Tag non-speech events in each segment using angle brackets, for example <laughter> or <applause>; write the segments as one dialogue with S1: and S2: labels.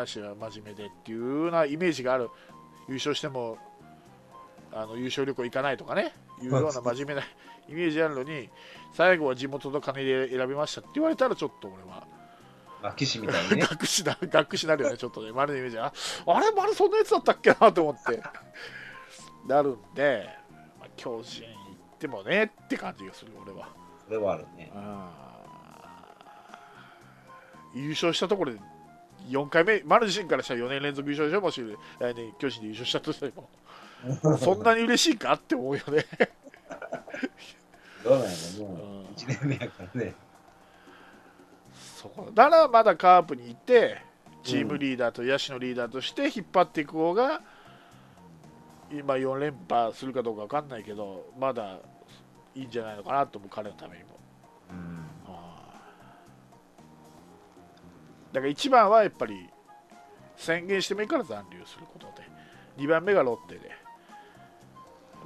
S1: 話は真面目でっていうようなイメージがある。優勝してもあの優勝旅行行かないとかね。いうような真面目なイメージあるのに最後は地元の金で選びましたって言われたらちょっと俺は。
S2: まあ、騎士みたいにね。
S1: 学士だ学士なるよねちょっとね。丸のイメージは。あれ？丸そんなやつだったっけなと思って。なるんで、まあ、巨人行ってもねって感じがする俺は。
S2: それはあるね。
S1: 優勝したところで4回目、丸自身からしたら4年連続優勝でしょ、もし来年、巨人で優勝したとしても、<laughs> そんなに嬉しいかって思うよね。
S2: どうなんやろ、もう1年目やからね。
S1: そこならまだカープにいて、チームリーダーと野手のリーダーとして引っ張っていく方が、今4連覇するかどうか分かんないけど、まだいいんじゃないのかなと思う、彼のためにも。だから一番はやっぱり宣言してもいいから残留することで。2番目がロッテで。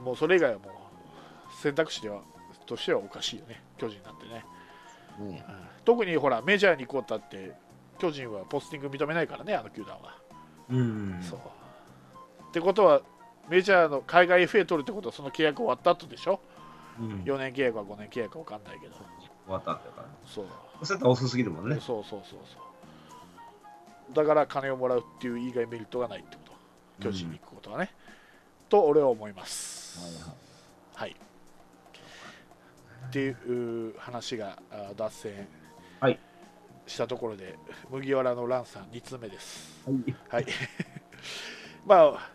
S1: もうそれ以外はもう選択肢ではとしてはおかしいよね。巨人なんてね、
S2: ね
S1: うん。特にほらメジャーに行こうったって巨人はポスティング認めないからねあの球団は、
S2: うん。
S1: そう。ってことはメジャーの海外 FA 取るってことはその契約終わった後でしょ？
S2: うん。
S1: 4年契約は5年契約か分かんないけど。
S2: 終わったんだから。
S1: そう。
S2: それと遅すぎるもんね。
S1: そうそうそうそうだから金をもらうっていう以外メリットがないってこと。巨人に行くことはね、と俺は思います。はいっていう話があ脱線
S2: はい。
S1: したところで麦わらのランさん2通目です。
S2: はい。
S1: はい。<laughs> まあ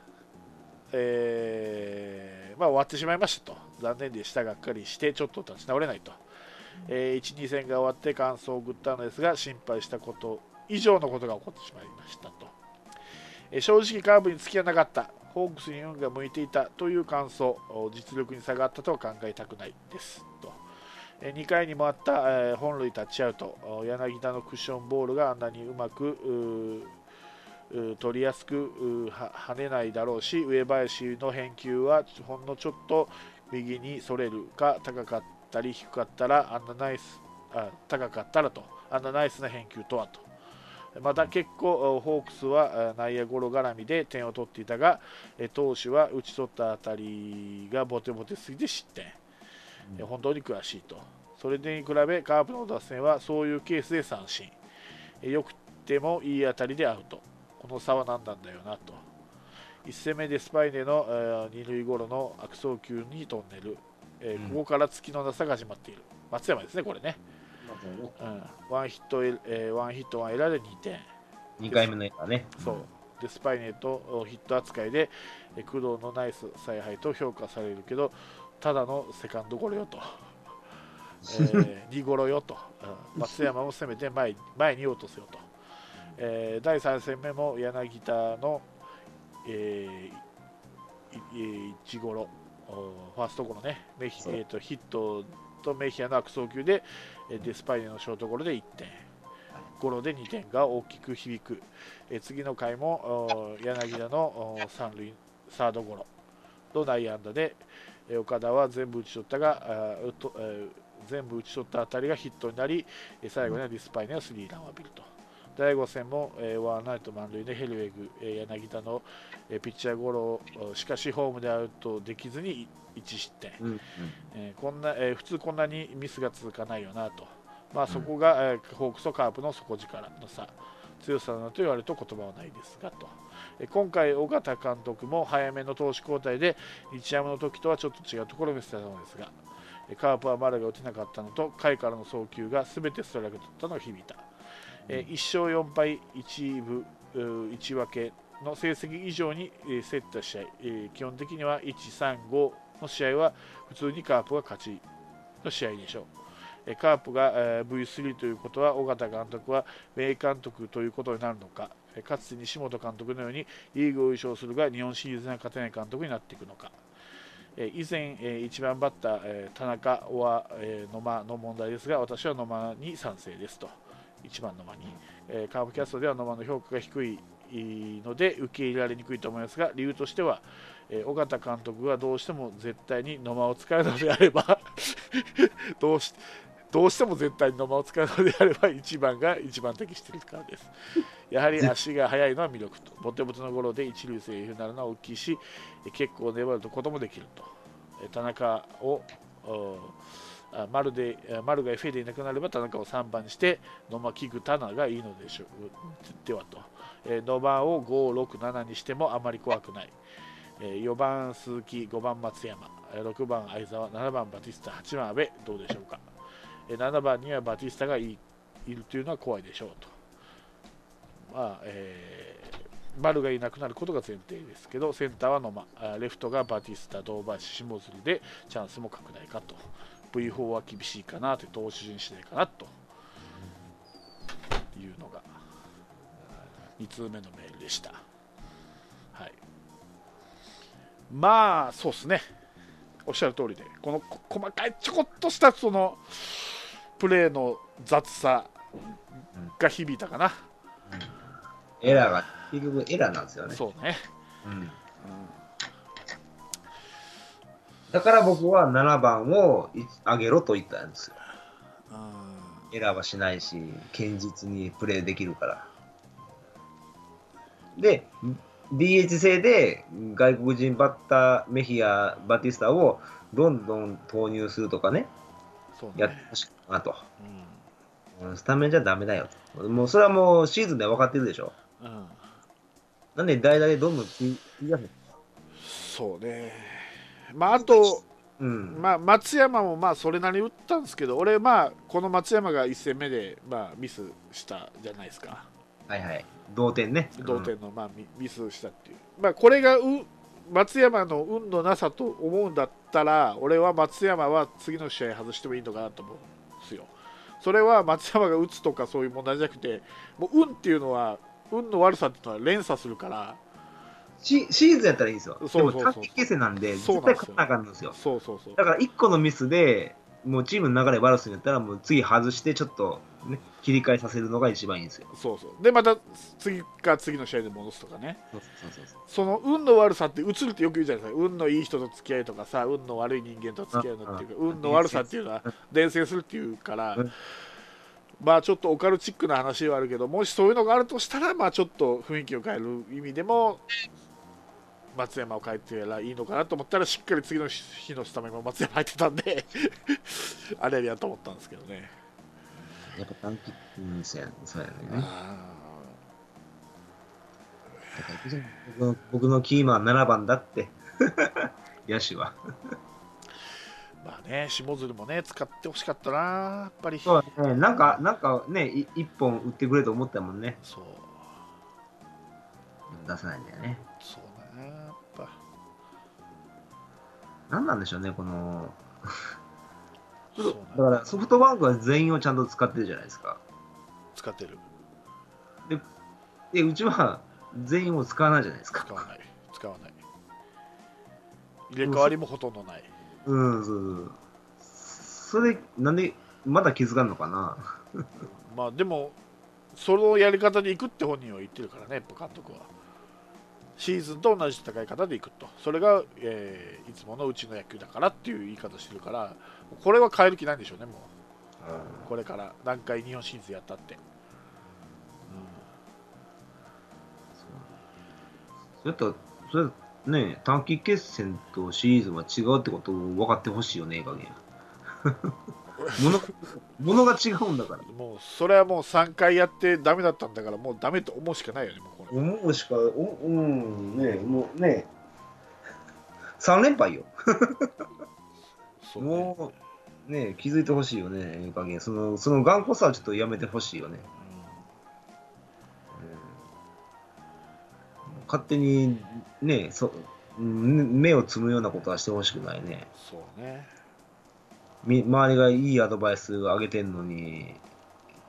S1: えーまあ終わってしまいましたと。残念でしたがっかりしてちょっと立ち直れないと、えー1、2戦が終わって感想を送ったのですが心配したこと以上のことが起こってしまいましたと、え正直カーブにつきはなかった。ホークスに運が向いていたという感想。実力に差がったとは考えたくないです。と。2回にもあった、本塁タッチアウト。柳田のクッションボールがあんなにうまく取りやすく跳ねないだろうし上林の返球はほんのちょっと右にそれるか高かったり低かったらあんなナイスあ高かったらとあんなナイスな返球とはと。また結構おホークスはあ内野ゴロ絡みで点を取っていたがえ投手は打ち取った当たりがボテボテすぎて失点。え本当に悔しいと。それに比べカープの打線はそういうケースで三振。えよくてもいい当たりでアウト。この差は何なんだよなと。1戦目でスパイネの、えー二塁ゴロの悪送球にトンネル、えー
S2: うん。
S1: ここから月のなさが始まっている。松山ですねこれね、うん、ワンヒットエえーワンヒットワンエラーで2点。
S2: 2回目のやつね。
S1: そう。でスパイネとおヒット扱いでえー工藤のナイス采配と評価されるけどただのセカンドゴロよと、えー、<laughs> 2ゴロよと、うん。松山も攻めて前前に落とすよと、えー第3戦目も柳田の、えーいい1ゴロ。おファーストゴロね。メヒ、えー、とヒットとメヒアの悪送球でえーデスパイネのショートゴロで1点。ゴロで2点が大きく響く、次の回も柳田の三塁サードゴロ。の内野安打で、岡田は全部打ち取ったが、全部打ち取った当たりがヒットになり、最後にはディスパイネはスリーランを浴びると。第5戦も、えーワンアウト満塁でヘルウェグ、えー柳田の、えーピッチャーゴロおしかしホームでアウトできずに1失点、
S2: うん。うん。
S1: えーこんなえー普通こんなにミスが続かないよなと、まあ、そこが、えーホークスとカープの底力の差。強さだなと言われると言葉はないですがと、えー今回、尾形監督も早めの投手交代で日ハムの時とはちょっと違うところを見せたのですがえーカープは丸が打てなかったのと下位からの送球が全てストライクだったのが響いた、え1勝4敗1分1分けの成績以上に、競った試合、え基本的には1、3、5の試合は普通にカープが勝ちの試合でしょう。えカープが、え V3 ということは、尾形監督は名監督ということになるのか、えかつて西本監督のようにリーグを優勝するが日本シリーズには勝てない監督になっていくのか。以前、1番バッター、田中は、野間の問題ですが、私は野間に賛成ですと、1番野間に。えーカープキャストでは野間の評価が低いので受け入れられにくいと思いますが、理由としては、えー尾形監督がどうしても絶対に野間を使うのであれば <laughs> どうしどうしても絶対に野間を使うのであれば1番が一番適しているからです。やはり足が速いのは魅力と、ボテボテのゴロで一塁セーフになるのは大きいし、結構粘ることもできると。田中を丸で丸が FA でいなくなれば田中を3番にして野間、菊田がいいのでしょう。ではと、え野間を5、6、7にしてもあまり怖くない、え4番鈴木、5番松山、6番相澤、7番バティスタ、8番阿部、どうでしょうか、え7番にはバティスタがいいるというのは怖いでしょうと。まあえー、丸がいなくなることが前提ですけど、センターは野間、レフトがバティスタ、堂林、下釣りでチャンスも拡大かと。V4 は厳しいかなという投手陣次第かなというのが2通目のメールでした。はい、まあ、そうですね、おっしゃる通りで、この細かいちょこっとしたそのプレーの雑さが響いたかな。
S2: うん、エラーが、結局エラーなんですよね。
S1: そうね。うん、うん
S2: だから僕は7番を上げろと言ったんですよ。エラーはしないし、堅実にプレーできるから。で、DH 制で外国人バッター、メヒア、バティスタをどんどん投入するとかね、ねやってほしいかなと、うん。スタメンじゃダメだよと。もうそれはもうシーズンで分かってるでしょ。うん、なんで代打でどんどん
S1: 切り出せそうね。まあ、あと、うん、まあ、松山もまあそれなりに打ったんですけど、俺、まあ、この松山が1戦目でまあミスしたじゃないですか。
S2: はいはい、同点ね。
S1: 同点のまあミスしたっていう。まあ、これがう松山の運のなさと思うんだったら、俺は松山は次の試合外してもいいのかなと思うんですよ。それは松山が打つとかそういう問題じゃなくて、もう運っていうのは、運の悪さっていうのは連鎖するから、
S2: シシーズンやったらいいですよ。そうそうそうでも短期決戦なんで、絶対勝たなあかんんですよ。
S1: そうそうそう。
S2: だから1個のミスで、もうチームの流れ悪すんやったら、もう次外して、ちょっと、ね、切り替えさせるのが一番いいんですよ。
S1: そうそう。で、また次か次の試合で戻すとかね。そうそうそうそうその運の悪さって映るってよく言うじゃないですか。運のいい人と付き合いとかさ、運の悪い人間と付き合うのっていうか、運の悪さっていうのは伝染するっていうから、まあちょっとオカルチックな話はあるけど、もしそういうのがあるとしたら、まあちょっと雰囲気を変える意味でも、松山を変えてらいいのかなと思ったらしっかり次の日のスタメンも松山入ってたんで <laughs> あれやと思ったんですけどね。
S2: やっぱ短期うんそうやそうやね僕の僕のキーマン7番だって。<laughs> 野手は。
S1: まあね下鶴もね使ってほしかったなやっぱり。
S2: そうね。なんかなんかね一本打ってくれと思ったもんね。そう。出さないんだよね何なんでしょうね、このだからソフトバンクは全員をちゃんと使ってるじゃないですか。
S1: 使ってる。
S2: で、でうちは全員を使わないじゃないですか。
S1: 使わない。使わない。入れ替わりもほとんどない。
S2: うん、そうそう。それ、なんで、まだ気づかんのかな。
S1: まあでも、そのやり方でいくって本人は言ってるからね、やっぱ監督は。シーズンと同じ戦い方でいくと、それが、えー、いつものうちの野球だからっていう言い方してるから、これは変える気ないんでしょうね、もう、うん、これから何回日本シリーズやったって。
S2: うん、それと、それね、短期決戦とシリーズは違うってことを分かってほしいよね、加減。ものが違うんだから。
S1: もうそれはもう3回やってダメだったんだから、もうダメと思うしかないよね、も
S2: うこれ思うしか、おうんね、もうね、3連敗よ。ね、もうね、気づいてほしいよね、いい加減。そのその頑固さはちょっとやめてほしいよね。うん、勝手にねそ、目をつむようなことはしてほしくないね。
S1: そうね。
S2: み周りがいいアドバイスをあげてんのに、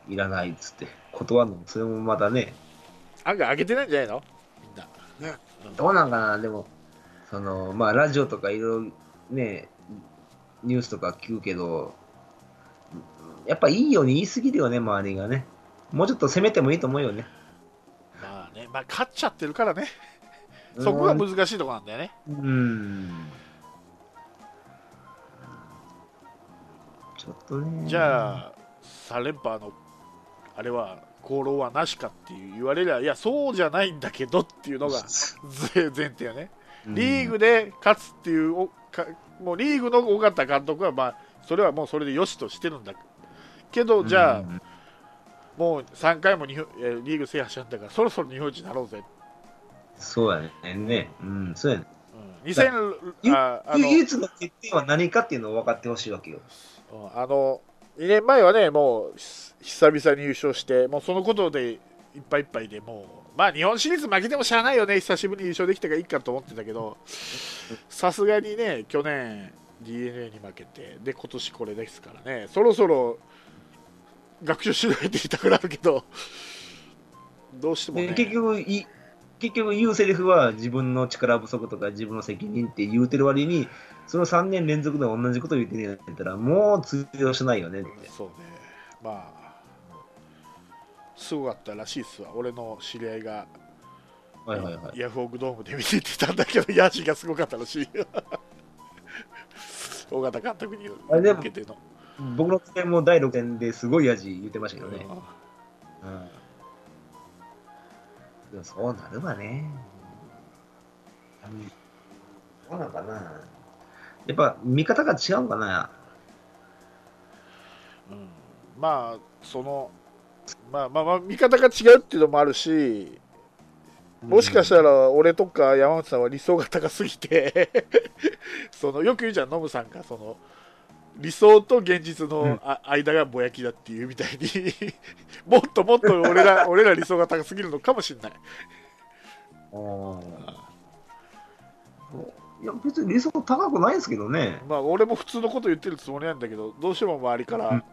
S2: いらないっつって断るのも、それもまたね。
S1: 案外あげてないんじゃないの？みん
S2: な。ね、どうなんかな、でも、その、まあ、ラジオとかいろいろね、ニュースとか聞くけど、やっぱいいように言い過ぎるよね、周りがね。もうちょっと攻めてもいいと思うよね。
S1: まあね、まあ、勝っちゃってるからね。そこが難しいところなんだよね。
S2: うん。ょっとね。
S1: じゃあ、3連覇のあれは功労はなしかっていう言われりゃ、いや、そうじゃないんだけどっていうのが <laughs> 前提よね。リーグで勝つっていうおか、もうリーグの尾形監督は、まあ、それはもうそれでよしとしてるんだけど、じゃあ、もう3回もリーグ制覇しちゃったから、そろそろ日本一になろうぜ。
S2: そうやね。ねうん、そうやね。
S1: 2000
S2: ああ唯一の欠点は何かっていうのを分かってほしいわけよ。
S1: あの2年前はね、もう久々に優勝して、もうそのことでいっぱいいっぱいでもう、まあ日本シリーズ負けてもしゃあないよね、久しぶりに優勝できたからいいかと思ってたけど、さすがにね、去年 d n a に負けて、で、今年これですからね、そろそろ学習しないといたくなるけど、どうしても、ね、
S2: 結局い、結局言うセリフは自分の力不足とか自分の責任って言うてる割に、その3年連続で同じこと言ってねえったら、もう通用しないよねって。
S1: そうね。まあ、すごかったらしいっすわ。俺の知り合いが、
S2: はいはいはい、
S1: ヤフオクドームで見ててたんだけど、ヤジがすごかったらしい。<laughs> 尾形監督に向けての。
S2: 僕の戦も第6戦ですごいヤジ言ってましたけどね。うんでもそうなるわね。そうなんかな。やっぱ見方が違うかな。
S1: うん、まあ、その、まあまあまあ、見方が違うっていうのもあるし、もしかしたら俺とか山内さんは理想が高すぎて <laughs> そのよく言うじゃん、ノムさんがその理想と現実の間がぼやきだっていうみたいに <laughs> もっともっと俺ら <laughs> 俺ら理想が高すぎるのかもしれない。
S2: いや別に理想高くないですけどね。
S1: まあ俺も普通のこと言ってるつもりなんだけどどうしても周りから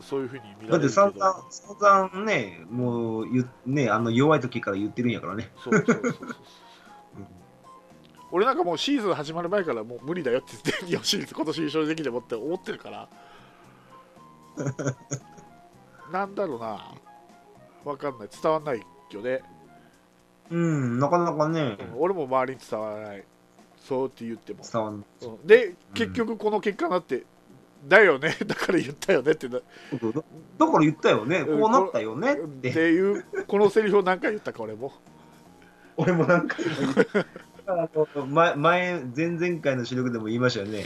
S1: そういうふうに見られる。だって
S2: 散々散々ねもうねあの弱い時から言ってるんやからね。そうそうそうそう
S1: 俺なんかもうシーズン始まる前からもう無理だよって言って今年優勝できてもって思ってるから。<laughs> なんだろうな。分かんない。伝わんないよね。
S2: うんなかなかね、
S1: うん、俺も周りに伝わらない。そうって言っても。
S2: 伝わんない、
S1: うん、で結局この結果になって、だよね。<laughs> だから言ったよねってだだ
S2: から言ったよね。こうなったよねって。
S1: っていうこのセリフを何回言ったか俺も。<laughs>
S2: 俺も何回言った前、前、前々回の主力でも言いましたよね。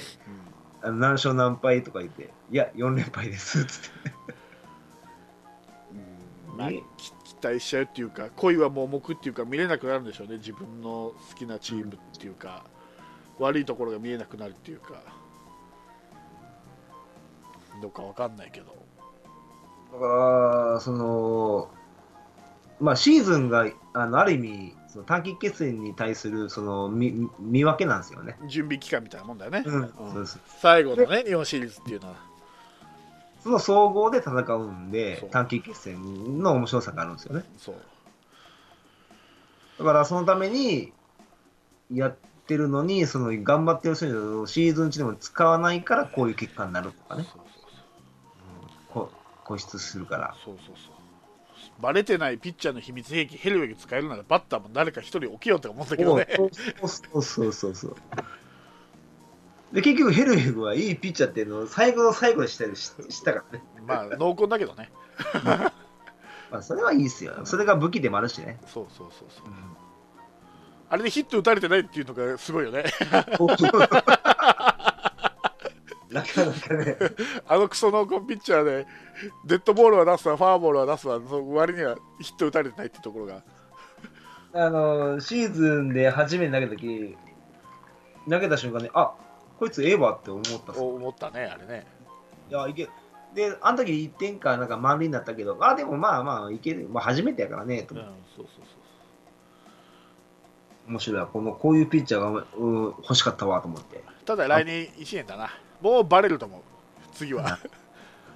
S2: うん、あの何勝何敗とか言って、いや、4連敗ですっつって。
S1: うんまあ、期待しちゃうっていうか、恋は盲目っていうか、見れなくなるんでしょうね、自分の好きなチームっていうか、悪いところが見えなくなるっていうか、どうかわかんないけど。
S2: だから、その、まあ、シーズンがあのある意味、その短期決戦に対するその見見分けなんですよね。
S1: 準備期間みたいなもんだよね。
S2: うん、そうです
S1: 最後のね、日本シリーズっていうのは。
S2: その総合で戦うんで、短期決戦の面白さがあるんですよね。
S1: そう
S2: だからそのためにやってるのに、その頑張ってる選手をシーズン中でも使わないからこういう結果になるとかね。そうそうそううん、固執するから。
S1: そうそうそうバレてないピッチャーの秘密兵器ヘルウェグ使えるならバッターも誰か一人置けよって思ったけどね。
S2: そうそうそうそうで結局ヘルウェグはいいピッチャーっていうのを最後の最後にしたりしたからね。
S1: まあ濃厚だけどね。
S2: まあそれはいいっすよ。それが武器でもあるしね。
S1: そうそうそうそう、うん、あれでヒット打たれてないっていうのがすごいよね
S2: なかなかね。<laughs>
S1: あのクソ濃厚ピッチャーで、デッドボールは出すわ、ファーボールは出すわ、その割にはヒット打たれてないってところが。
S2: あの、シーズンで初めて投げた時、投げた瞬間に、あこいつええわって思った
S1: 思ったね、あれね。
S2: いや、いけ、で、あの時1点かなんか満塁になったけど、あ、でもまあまあ、いける、まあ初めてやからね、と思って。うん、そうそうそう。面白いこのこういうピッチャーが、うん、欲しかったわと思って
S1: ただ来年1年だなもうバレると思う。次は。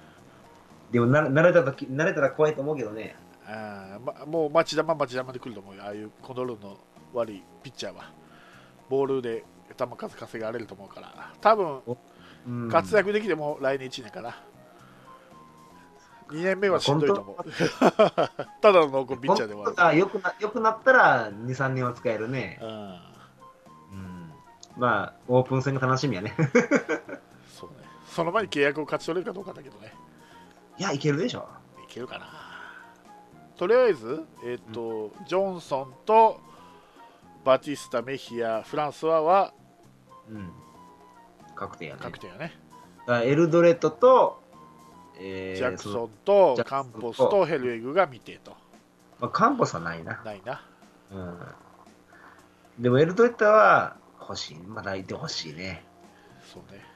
S1: <laughs>
S2: でもな慣れた時慣れたら怖いと思うけどね。
S1: あ、ま、もう町玉町玉で来ると思うよ。ああいうコントロールの悪いピッチャーは。ボールで球数稼がれると思うから。多分活躍できても来年1年かな。2年目はしんどいと思う。<laughs> ただの濃厚ピッチャーで
S2: はよくなよくなったら23年は使えるね。うん。まあオープン戦が楽しみやね <laughs>
S1: その前に契約を勝ち取れるかどうかだけどね。
S2: いやいけるでしょ。
S1: いけるかな。とりあえず、えーとジョンソンとバティスタ、メヒア、フランスワは
S2: うん。確定やね。
S1: 確定やね、
S2: だエルドレットと、えー
S1: ジャクソンとカンポスとヘルエグが未定と。
S2: まあ、カンポスはないな、
S1: ないな。
S2: うん、でもエルドレットは欲しい。まだいてほしいね。
S1: そうね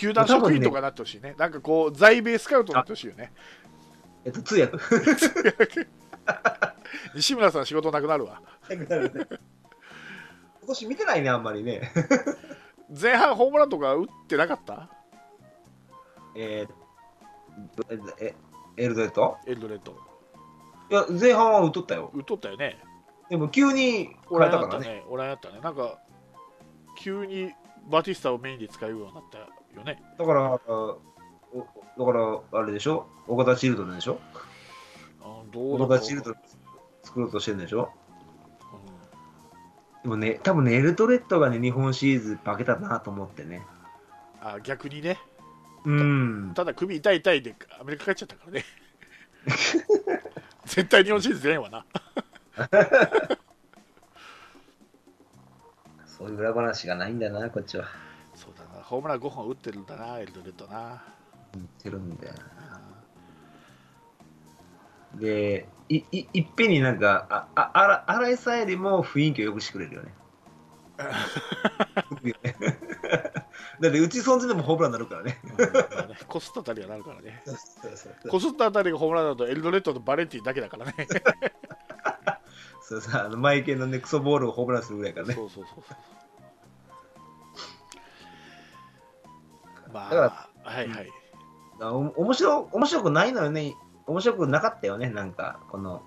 S1: 球団職員とかなってほしいね。なんかこう在米スカウトになってほしいよね。
S2: えっと通訳。<laughs>
S1: 西村さん仕事なくなるわ。
S2: 今年見てないねあんまりね。
S1: 前半ホームランとか打ってなかった？
S2: えーえエルドレット
S1: エルドレッド。
S2: いや前半は打っとったよ。
S1: 打っとったよね。
S2: でも急に変
S1: おらん
S2: えたか
S1: たね。おらんやったね。なんか急にバティスタをメインで使うようになったよね。
S2: だからだからあれでしょ？岡田チルドレンでしょ？
S1: あどう
S2: 岡田チルドレン作ろうとしてるんでしょ？
S1: うん。
S2: でもね多分ねエルドレットがね日本シリーズ化けたなと思ってね。
S1: あ逆にね。
S2: うん。
S1: ただ首痛い痛いでアメリカ帰っちゃったからね。<laughs> 絶対日本シリーズ出んわな。<laughs>
S2: そういう裏話がないんだよなこっちは
S1: ホームラン5本打ってるんだなエルドレッドな。
S2: 言ってるんだよでいいいっぺんになんかあああら荒井さんよりも雰囲気を良くしてくれるよね。<laughs> だってうち存じでもホームランになるからね。
S1: こすったあたりはなるからね。こすったあたりがホームランだとエルドレッドとバレンティンだけだからね。<laughs>
S2: そうさあのマイケンのねクソボールをホームランするぐらいからね。
S1: そうそうそうそうまあ
S2: だか
S1: はい。はい
S2: 面白面白くないのよね。面白くなかったよね。なんかこの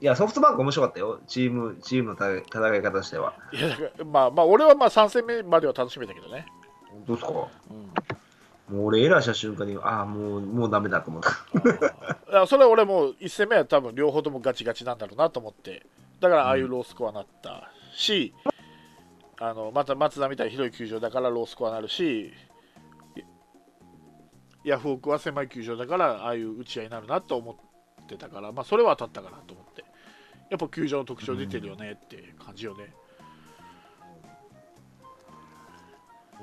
S2: いやソフトバンク面白かったよ。チームチームの戦い戦い方としては。い
S1: やだからまあまあ俺はまあ3戦目までは楽しめたけどね、
S2: どうですか？も
S1: うん、
S2: う俺エラーした瞬間にああもうもうダメだと思った。
S1: いやそれは俺もう1戦目は多分両方ともガチガチなんだろうなと思って。だからああいうロースコアになったし、あのまた松田みたいに広い球場だからロースコアになるしヤフオクは狭い球場だからああいう打ち合いになるなと思ってたから、まあ、それは当たったかなと思って。やっぱ球場の特徴出てるよねって感じよね、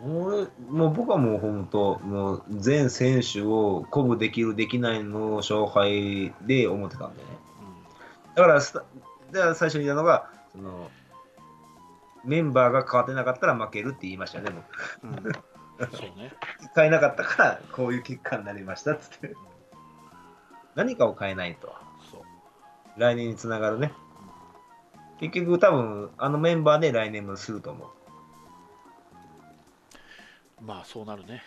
S2: 俺もう僕はもう本当もう全選手を鼓舞できるできないの勝敗で思ってたんでね。だからだから最初に言ったのがそのメンバーが変わってなかったら負けるって言いましたよね僕。
S1: うん。うんそうね。
S2: 変えなかったからこういう結果になりましたっつって。何かを変えないと。
S1: そう。
S2: 来年につながるね。結局多分あのメンバーで来年もすると思う。
S1: まあそうなるね。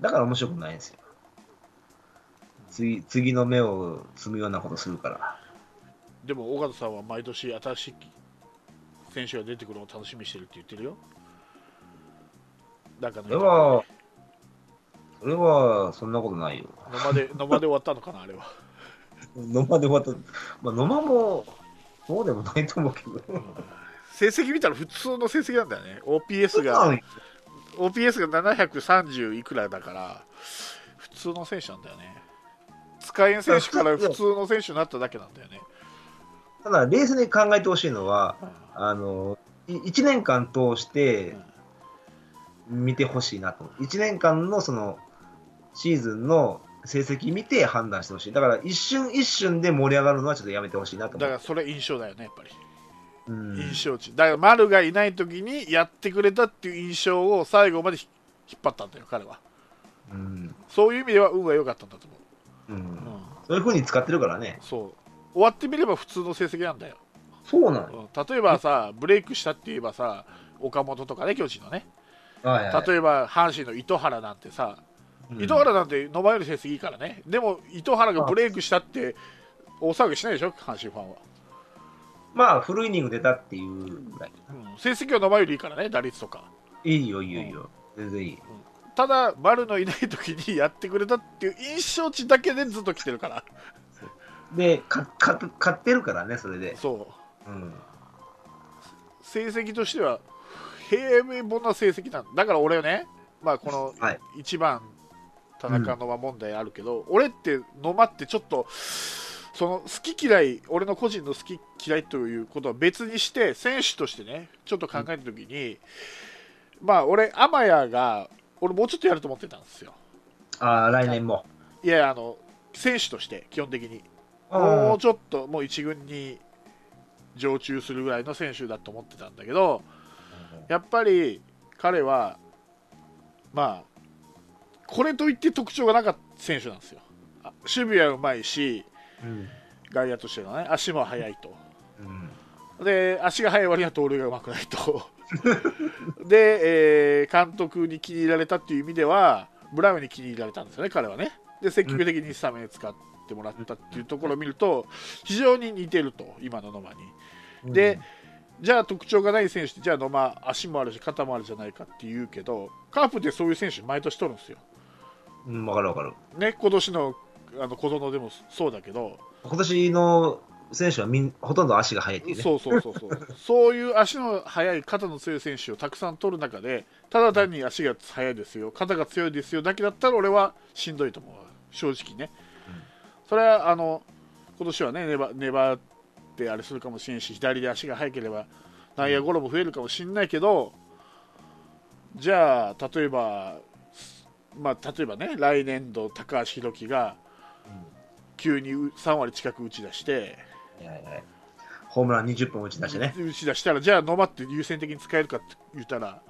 S2: だから面白くないんですよ。次次の目を摘むようなことするから
S1: でも尾形さんは毎年新しい選手が出てくるのを楽しみにしてるって言ってるよ。なんか
S2: それはそれはそんなことないよ。
S1: 野間で野間で終わったのかなあれは、<laughs>
S2: 野間で終わった。まあ野間もそうでもないと思うけど。
S1: 成績見たら普通の成績なんだよね。OPS が OPS が730いくらだから普通の選手なんだよね。使えん選手から普通の選手になっただけなんだよね、
S2: ただ冷静に考えてほしいのはあの1年間通して見てほしいなと。1年間のそのシーズンの成績見て判断してほしい。だから一瞬一瞬で盛り上がるのはちょっとやめてほしいなと
S1: だからそれ印象だよねやっぱり、
S2: うん。
S1: 印象値。だから丸がいない時にやってくれたっていう印象を最後までひ引っ張ったんだよ彼は。
S2: うん。
S1: そういう意味では運が良かったんだと思
S2: う。ん。
S1: う、うん、
S2: そういうふうに使ってるからね。
S1: そう終わってみれば普通の成績なんだよ、
S2: そうなの
S1: ん。例えばさブレイクしたって言えばさ岡本とかね巨人のね。
S2: はいはい。
S1: 例えば阪神の糸原なんてさ、
S2: うん。
S1: 糸原なんて野間より成績いいからね。でも糸原がブレイクしたって大騒ぎしないでしょ阪神ファンは、
S2: まあフルイニング出たっていうぐらい。
S1: うん、成績は野間よりいいからね打率とか。
S2: いいよいいよいいよ。全然いい。
S1: ただ丸のいない時にやってくれたっていう印象値だけでずっと来てるから
S2: でかか勝ってるからねそれで、
S1: そう。
S2: うん、
S1: 成績としては平凡な成績なんだ。から俺ね、まあ、この
S2: はい。
S1: 1番、田中野間問題あるけど、俺って野間ってちょっとその好き嫌い俺の個人の好き嫌いということは別にして選手としてねちょっと考えた時に、まあ俺天谷が俺もうちょっとやると思ってたんですよ。
S2: ああ、来年も。
S1: いやあの選手として基本的に。
S2: あ
S1: もうちょっともう一軍に常駐するぐらいの選手だと思ってたんだけどやっぱり彼はまあこれといって特徴がなかった選手なんですよ。あ守備はうまいし
S2: うん。
S1: 外野としてのね足も速いと。
S2: うん。
S1: で足が速い割には盗塁がうまくないと。<laughs> で、えー監督に気に入られたっていう意味ではブラウンに気に入られたんですよね彼はね。で積極的にスタメン使ってもらったっていうところを見ると非常に似てると今の野間にで、じゃあ特徴がない選手ってじゃあ野間足もあるし肩もあるじゃないかって言うけどカープってそういう選手毎年取るんですよ
S2: うん、わかるわかる。
S1: ね今年のあの小園でもそうだけど
S2: 今年の選手はみんほとんど足が速いっていうね。
S1: そうそうそうそうそういう足の速い肩の強い選手をたくさん取る中でただ単に足が速いですよ肩が強いですよだけだったら俺はしんどいと思う正直ね、それはあの今年はね粘粘ってあれするかもしれんし左で足が速ければ内野ゴロも増えるかもしれないけどじゃあ例えばまあ例えばね来年度高橋宏樹が急に3割近く打ち出して
S2: はいはいはいホームラン20本打ち出してね。
S1: 打ち出したらじゃあ野間って優先的に使えるかって言ったら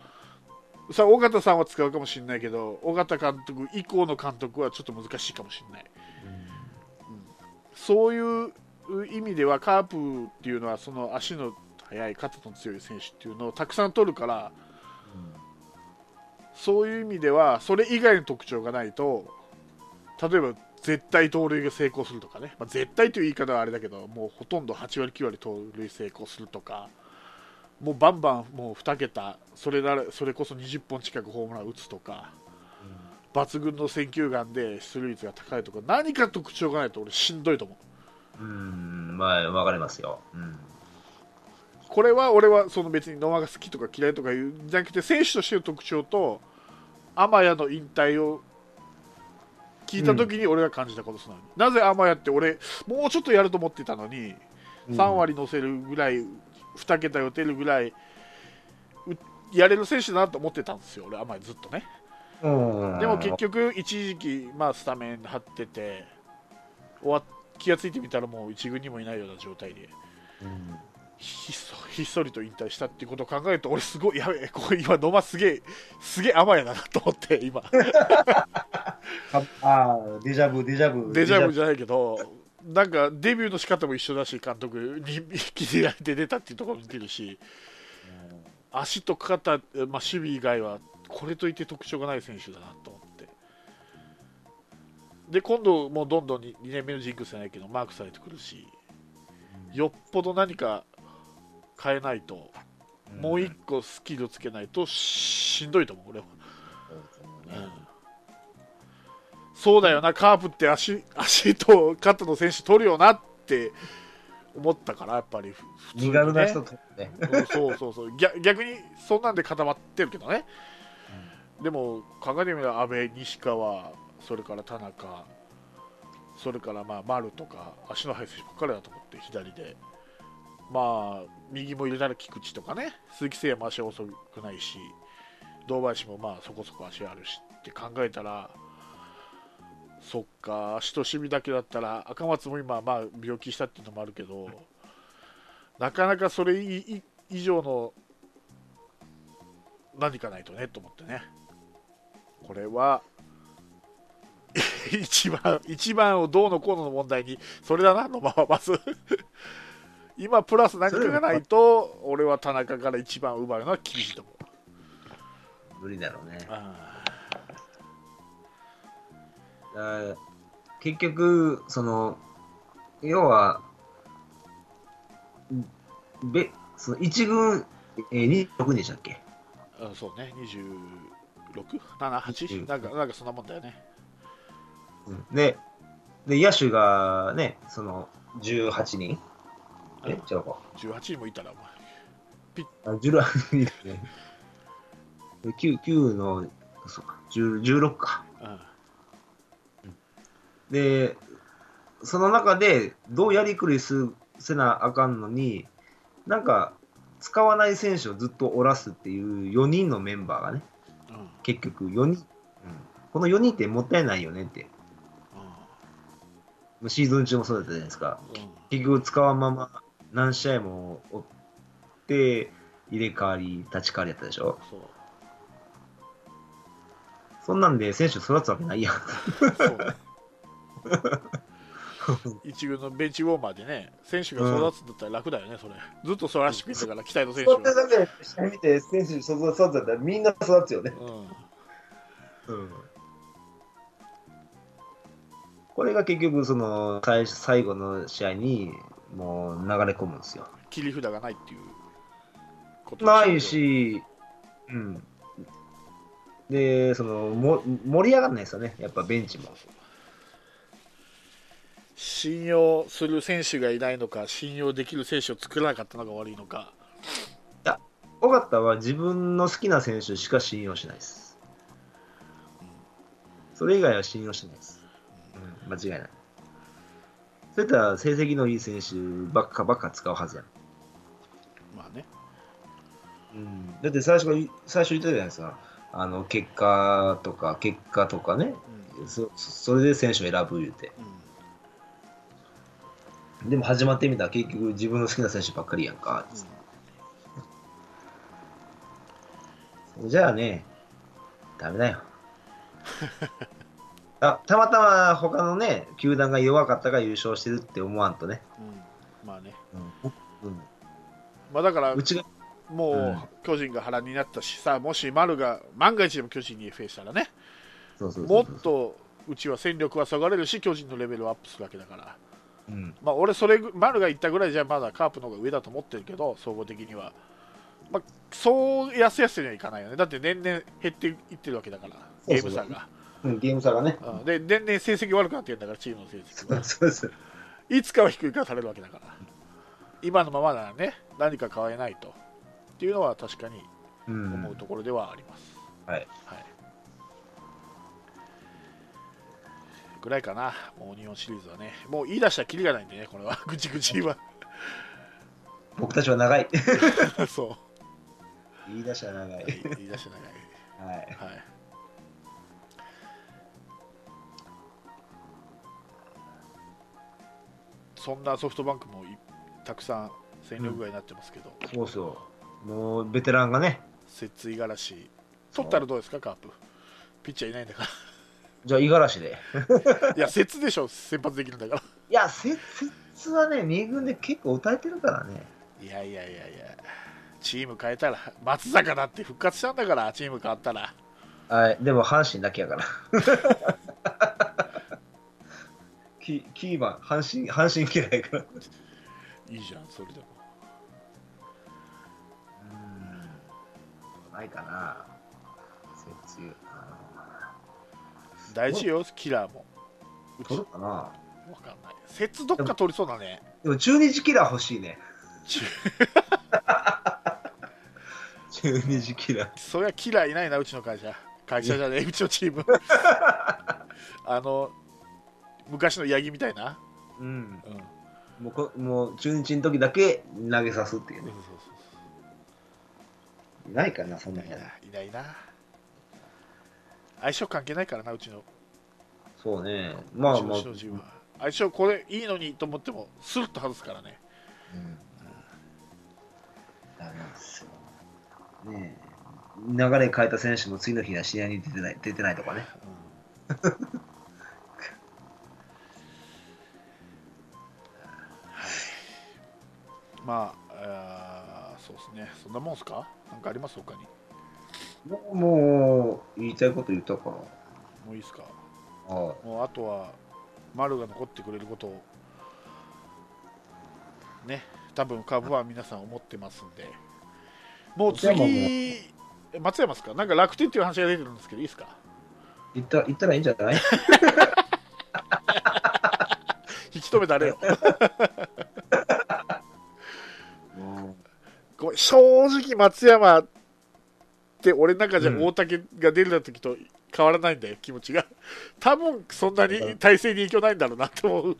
S1: さあ尾形さんは使うかもしれないけど尾形監督以降の監督はちょっと難しいかもしれないそういう意味ではカープっていうのはその足の速い肩の強い選手っていうのをたくさん取るからそういう意味ではそれ以外の特徴がないと例えば絶対盗塁が成功するとかね、まあ、絶対という言い方はあれだけどもうほとんど8割9割盗塁成功するとかもうバンバンもう2桁それならそれこそ20本近くホームラン打つとか。抜群の選球眼で出塁率が高いとか何か特徴がないと俺しんどいと思う
S2: うん、まあ、わかりますよ。うん。
S1: これは俺はその別に野間が好きとか嫌いとかいうんじゃなくて選手としての特徴と天谷の引退を聞いた時に俺が感じたことすなのに、なぜ天谷って俺もうちょっとやると思ってたのに3割乗せるぐらい2桁打てるぐらいうやれる選手だなと思ってたんですよ俺天谷ずっとね
S2: うん。
S1: でも結局一時期まあスタメン張ってて終わっ気がついてみたらもう一軍にもいないような状態で
S2: うん。
S1: ひっそひっそりと引退したっていうことを考えると俺すごいやべえ <laughs> これ今野間すげえすげえ甘やだなと思って今。<laughs>
S2: あデジャブ、デジャブ。
S1: デジャブじゃないけどなんかデビューの仕方も一緒だし監督に気に入られて出たっていうところも似てるし足と肩、まあ、守備以外はこれといって特徴がない選手だなと思って。で今度もうどんどん 2, 年目のジンクスじゃないけどマークされてくるしよっぽど何か変えないともう一個スキルつけないとしんどいと思う俺は、そうだよなカープって足足と肩の選手取るよなって思ったからやっぱりふ普通に
S2: 身軽な人とね。
S1: そうそうそう逆逆にそんなんで固まってるけどね、でも考えてみれば阿部西川それから田中それからまあ丸とか足の速い選手ばっかりだと思って左で。まあ右も入れたら菊池とかね。鈴木誠也も足遅くないし堂林もまあそこそこ足あるしって考えたらそっか足と守備だけだったら赤松も今まあ病気したっていうのもあるけどなかなかそれ以上の何かないとねと思ってね。これは <laughs> 一番一番をどうのこうのの問題にそれだなのまままず。<laughs> 今プラス何かがないと俺は田中から一番奪うのは厳しいと思う。
S2: 無理だろうね。結局、その、要は、べその一軍、えー、26人でしたっけ？
S1: ーあそうね 26?78? なんかなんかそんなもんだよね。
S2: うん。で、で、野手がね、その、18人？え、違うか。
S1: 18人もいたらお前。
S2: あ16人ですね。9, 9の、そうか、10 16か。
S1: うん。
S2: で、その中でどうやりくりすせなあかんのに、なんか、使わない選手をずっとおらすっていう4人のメンバーがね、
S1: うん
S2: 結局4人、うん。この4人ってもったいないよねって、シーズン中もそうだったじゃないですか。
S1: うん。
S2: 結局使わんまま何試合も追って、入れ替わり、立ち替わりやったでしょ。
S1: そう。
S2: そんなんで選手育つわけないやん。
S1: そう。ね <laughs> 一軍のベンチウォーマーでね、選手が育つんだったら楽だよね、それ。ずっとそらしてくれたから、期待の選手が。
S2: そんなだけ試合見て選手育つだったらみんな育つよね。
S1: うん
S2: うん。これが結局その最最後の試合にもう流れ込むんですよ。
S1: 切り札がないっていうこと
S2: ないし、うん。で、そのも盛り上がらないですよね、やっぱベンチも。
S1: 信用する選手がいないのか、信用できる選手を作らなかったのが悪いのか、
S2: 尾形は自分の好きな選手しか信用しないです。それ以外は信用しないです。うん、間違いない。そういったら成績のいい選手ばっかばっか使うはずやん。
S1: まあね、
S2: うん、だって最初が最初言ったじゃないですか。あの結果とか結果とかね、
S1: うん
S2: そそれで選手を選ぶ言うて。
S1: うん
S2: でも始まってみたら結局自分の好きな選手ばっかりやんか。じゃあね、ダメだよ。<laughs> あたまたま他のね、球団が弱かったから優勝してるって思わんとね。
S1: うん。まあね、
S2: うん。
S1: まあだから
S2: うちが、
S1: もう、
S2: うん。
S1: 巨人が波乱になったしさ、もし丸が万が一でも巨人に FA したらね、もっとうちは戦力は下がれるし、巨人のレベルはアップするわけだから、
S2: うん、
S1: まあ俺、それぐ丸が言ったぐらいじゃまだカープの方が上だと思ってるけど、総合的には。まあ、そうやすやすにはいかないよね。だって年々減っていってるわけだから、ゲーム差が。
S2: うん、ゲーム差がね。
S1: うんで、年々成績悪くなってるんだから、チームの成績は。
S2: そうです。
S1: いつかは低いからされるわけだから。今のままならね、何か変えないと。っていうのは確かに
S2: うん
S1: 思うところではあります。
S2: はい。
S1: はい。ぐらいかな、もう日本シリーズはね。もう言い出したらキリがないんでね、これは。<laughs> ぐちぐちは。
S2: 僕たちは長い。<laughs>
S1: そ
S2: 言い出しは長い。
S1: う。言い出したら
S2: はい。
S1: 長い。はい。そんなソフトバンクもいたくさん戦力外になってますけど、
S2: そうそう。もうベテランがね。
S1: 摂津五十嵐、取ったらどうですか、カープ。ピッチャーいないんだか
S2: じゃあ、五十嵐で。
S1: ら。<laughs> いや、摂津でしょ、先発できるんだから。
S2: いや、せ節はね、2軍で結構歌えてるからね。
S1: いやいやいやいや、チーム変えたら、松坂だって復活したんだから、チーム変わったら。
S2: はい。でも、阪神だけやから。<laughs> キキーマン、阪神、阪神嫌いやから。
S1: いいじゃん、それでも。
S2: うん。ないかな。
S1: 大事よ、キラーも。うち
S2: 取るかな。
S1: わかんない。摂どっか取りそうだね。
S2: でも、中日キラー欲しいね。
S1: ち <laughs>
S2: 中日キラー。
S1: そりゃキラーいないな、うちの会社。会社じゃねえ、うちのチーム。<laughs> あの、昔の八木みたいな。
S2: うん。
S1: うん。
S2: もうこ、もう中日の時だけ投げさすっていうね
S1: そうそう。そう
S2: いないかな、そんな
S1: そうい
S2: や
S1: ないいないな。相性関係ないからな、うちの。
S2: そうね。まあまあ。
S1: 相性これいいのにと思っても、スルッと外すからね。
S2: うん。ダメですよ。ねえ。流れ変えた選手も次の日は試合に出てない出てないとかね。
S1: まあ、あーそうですね。そんなもんすか？なんかあります？他に。
S2: もう、言いたいこと言ったから。
S1: もういいですか。
S2: あ
S1: もうあとは、丸が残ってくれることを、ね、多分カーブは皆さん思ってますんで、もう次、え松山ですか？なんか楽天っていう話が出てるんですけど、いいですか？
S2: 言った言ったらいいんじゃない？<laughs>
S1: 引き止めたれよ。<laughs> 正直、松山、って俺の中じゃ大竹が出る時と変わらないんだよ、気持ちが。<laughs> 多分そんなに体制に影響ないんだろうなって思う。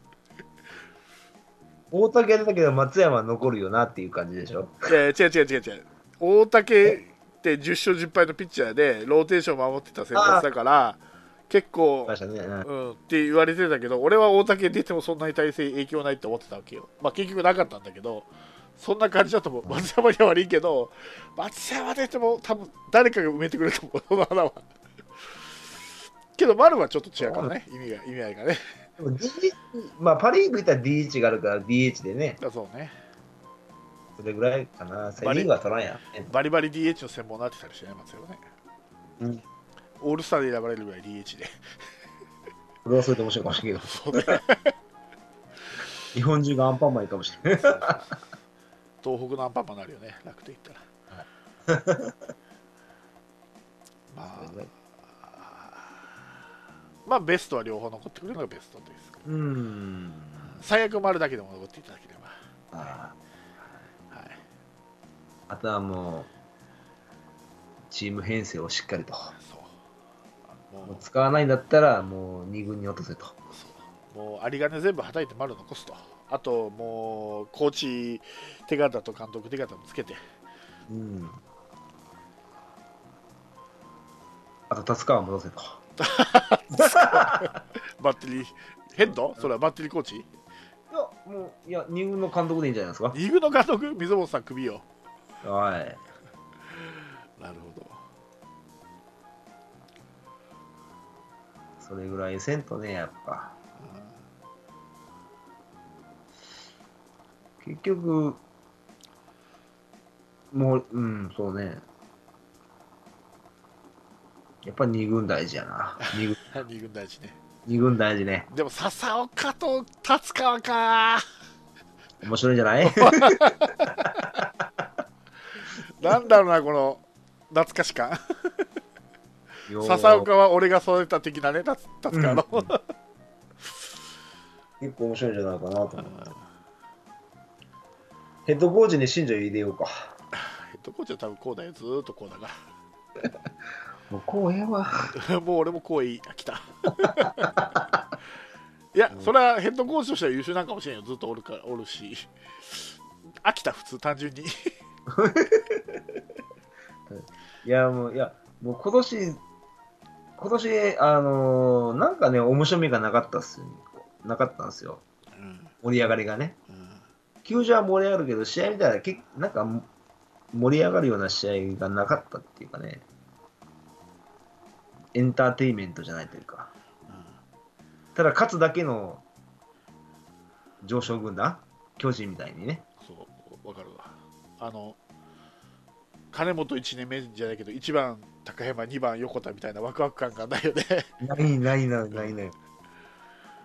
S2: 大竹出たけど松山は残るよなっていう感じでしょ？
S1: いや違う違う違う違う。大竹って10勝10敗のピッチャーでローテーション守ってた先発だから結構、
S2: ね、うん。
S1: うん、って言われてたけど俺は大竹出てもそんなに体制影響ないって思ってたわけよ。まあ結局なかったんだけどそんな感じだと思う。松山には悪いけど松山出ても多分誰かが埋めてくれると思う。<laughs> その穴は。けど丸はちょっと違うからね。意味が意味合いがね。
S2: まあ、パ・リーグいったら DH があるから DH でね、
S1: だそうね。
S2: それぐらいかな。セ・
S1: バリ
S2: リーグは取らんやん。
S1: バリバリ DH の専門になってたりしてね松山ね。
S2: うん。
S1: オールスターで選ばれるぐらい DH で。
S2: それはそれで面白いかもしれんけ
S1: そうね。
S2: ど、日本中がアンパンマンいいかもしれん。
S1: 東北のアンパンマンになるよね楽天行ったら。まあまあベストは両方残ってくるのがベストですか
S2: うーん。
S1: 最悪丸だけでも残っていただければ。
S2: あ
S1: はい。
S2: あとはもう、チーム編成をしっかりと。
S1: そう。もう
S2: 使わないんだったら、もう2軍に落とせと。
S1: そう。もう有り金全部はたいて丸残すとあともうコーチ手形と監督手形もつけて
S2: うん。あと、達川戻せと。
S1: バッテリーヘッド？それはバッテリーコーチ？
S2: いや、もう、いや、2軍の監督でいいんじゃないですか。
S1: 二軍の監督？水本さん首を
S2: はい。
S1: なるほど
S2: それぐらいせんとね、やっぱ。結局、もう、うん、そうね。やっぱ2軍大事やな。<laughs> 2軍
S1: 二軍大事ね
S2: 二軍大事ね。
S1: でも笹岡と達川か
S2: 面白いんじゃない？<laughs>
S1: なんだろうなこの懐かし感
S2: よう
S1: 笹岡は俺が育てた的なね達達川の、
S2: うんうん結構面白いんじゃないかなと思う。ヘッドコーチに新庄入れようか。
S1: ヘッドコーチは多分こうだよずーっとこうだか
S2: もうこうええわ。
S1: ら <laughs> もう俺もこういいあ来た。<laughs> いやそれはヘッドコーチとしては優秀なんかもしれんよ。ずっとおるからおるし。飽きた普通単純に。<laughs>
S2: いや、もう、いや、もう今年、今年、あのーなんかね、面白みがなかったっすよ、なかったんですよ。
S1: うん。
S2: 盛り上がりがね。
S1: うん
S2: 球場は盛り上がるけど、試合みたいな、けなんか盛り上がるような試合がなかったっていうかね、エンターテインメントじゃないというか、ただ勝つだけの上昇軍団、巨人みたいにね。
S1: そうわかるわ。あの金本1年目じゃないけど1番高山2番横田みたいなワクワク感がないよね。
S2: ないないないないない。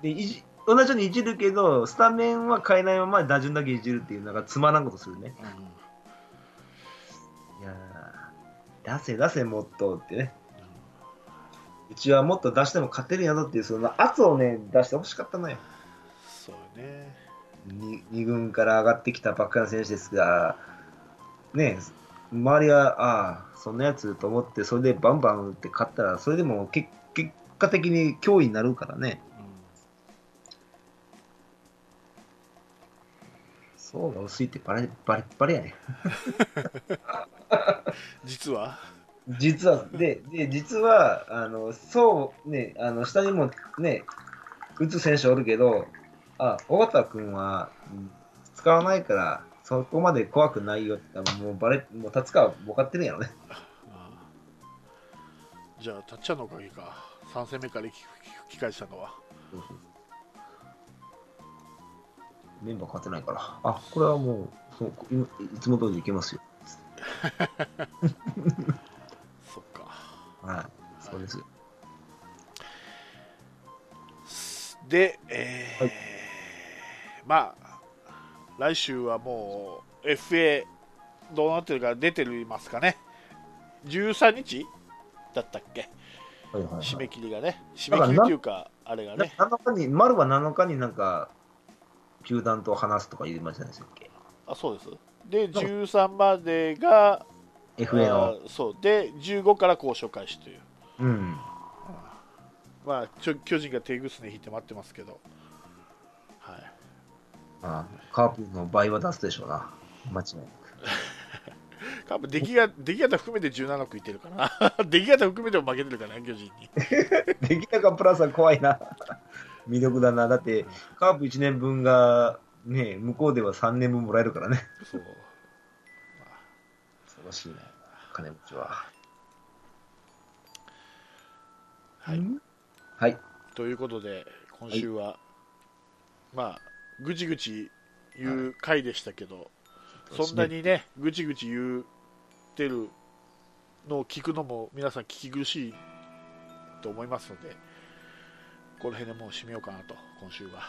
S2: でいじ同じようにいじるけど、スタメンは変えないまま打順だけいじるっていう、なんかつまらんことするね。いやー出せ出せもっとってね。うちはもっと出しても勝てるんやぞっていう、その圧をね、出してほしかったのよ。
S1: そうね
S2: に二軍から上がってきたばっかりの選手ですが、ね、周りは、ああ、そんなやつと思って、それでバンバン打って勝ったら、それでもけ結果的に脅威になるからね。そうが薄いってバレバレバレやね。<laughs>
S1: 実は？
S2: 実は、で、で実は、あの、そう、ね、あの、下にもね、打つ選手おるけど、あ、尾形君は、うん使わないから、そこまで怖くないよって、もうバレ、もう達川分かってるんやろね。
S1: じゃあたっちゃんのおかげか。3戦目から吹き返したのは
S2: メンバー変わってないから。あ、これはもう、そういいつも通りいけますよ。<laughs>
S1: そっか
S2: はい。そうですよ。
S1: で、えー
S2: はい
S1: まあ来週はもう FA どうなってるか出てますかね13日？だったっけ？
S2: はいはい、はい。
S1: 締め切りがね締め切りっていうかあれがね
S2: な7日に、丸は7日になんか、球団と話すとか言いましたでしたっけ
S1: あそうです。で13までが
S2: FA の。
S1: そう。で15から交渉開始という、
S2: うん、
S1: まあ、ちょ巨人が手ぐすね引いて待ってますけど、はい、
S2: あカープの倍は出すでしょうな、間違いなく。<laughs>
S1: カープ出来が出来方含めて17億いってるかな、<laughs> 出来方含めても負けてるかな、巨人に。<laughs>
S2: 出来高プラスは怖いな、魅力だな、だって、カープ1年分が、ね、向こうでは3年分もらえるからね。
S1: そう。
S2: 恐ろしいね、金持ちは。
S1: はい。
S2: はい。
S1: ということで、今週は、はい、まあ、ぐちぐち言う回でしたけど、はい、そんなにね、ぐちぐち言ってるのを聞くのも皆さん聞き苦しいと思いますので、この辺でもう締めようかなと、今週は。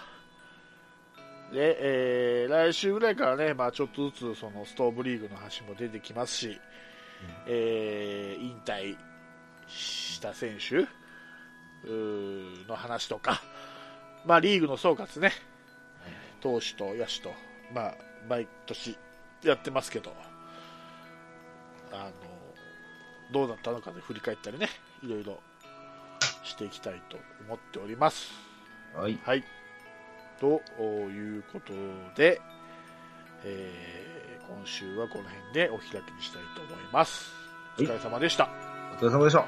S1: で、えー、来週ぐらいからね、まあ、ちょっとずつそのストーブリーグの話も出てきますし、うん、えー、引退した選手の話とか、まあ、リーグの総括ね、投手と野手と、まあ、毎年やってますけど、あの、どうだったのかで振り返ったりね、いろいろしていきたいと思っております。
S2: はい。
S1: はい。ということで、えー、今週はこの辺でお開きにしたいと思います。お疲れ様でした。
S2: お疲れ様でした。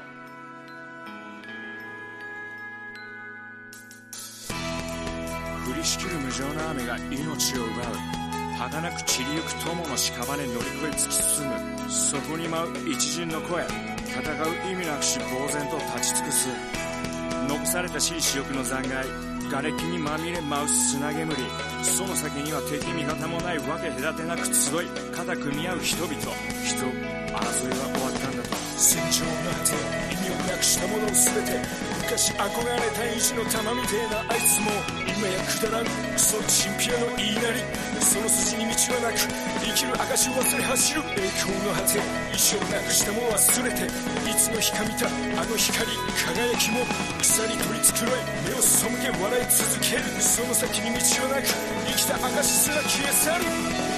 S3: 降りしきる無情な雨が命を奪う儚く散りゆく友の屍乗り越え突き進むそこに舞う一陣の声戦う意味なくし呆然と立ち尽くす残されたしい死翼の残骸瓦礫にまみれ舞う砂煙その先には敵味方もないわけ隔てなく集い肩組み合う人々人争いは終わったんだと。戦場の果てしたもの全て昔憧れた意地の玉みてえなあいつも今やくだらんクソチンピラの言いなりその筋に道はなく生きる証を忘れ走る栄光の果て意志をなくしたもの忘れていつの日か見たあの光輝きも草に取り繕い目を背け笑い続けるその先に道はなく生きた証すら消え去る。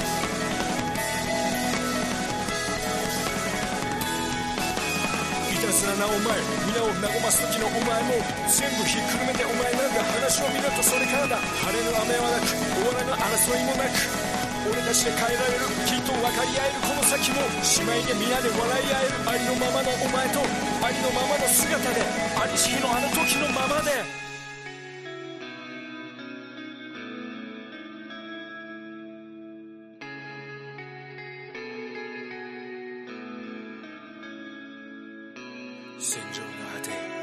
S3: ずなお前皆を和ます時のお前も全部ひっくるめてお前なんか話を見るとそれからだ。晴れの雨はなく終わらぬ争いもなく俺たちで変えられるきっと分かり合えるこの先も。姉妹で皆で笑い合えるありのままのお前とありのままの姿で。ありし日のあの時のままで。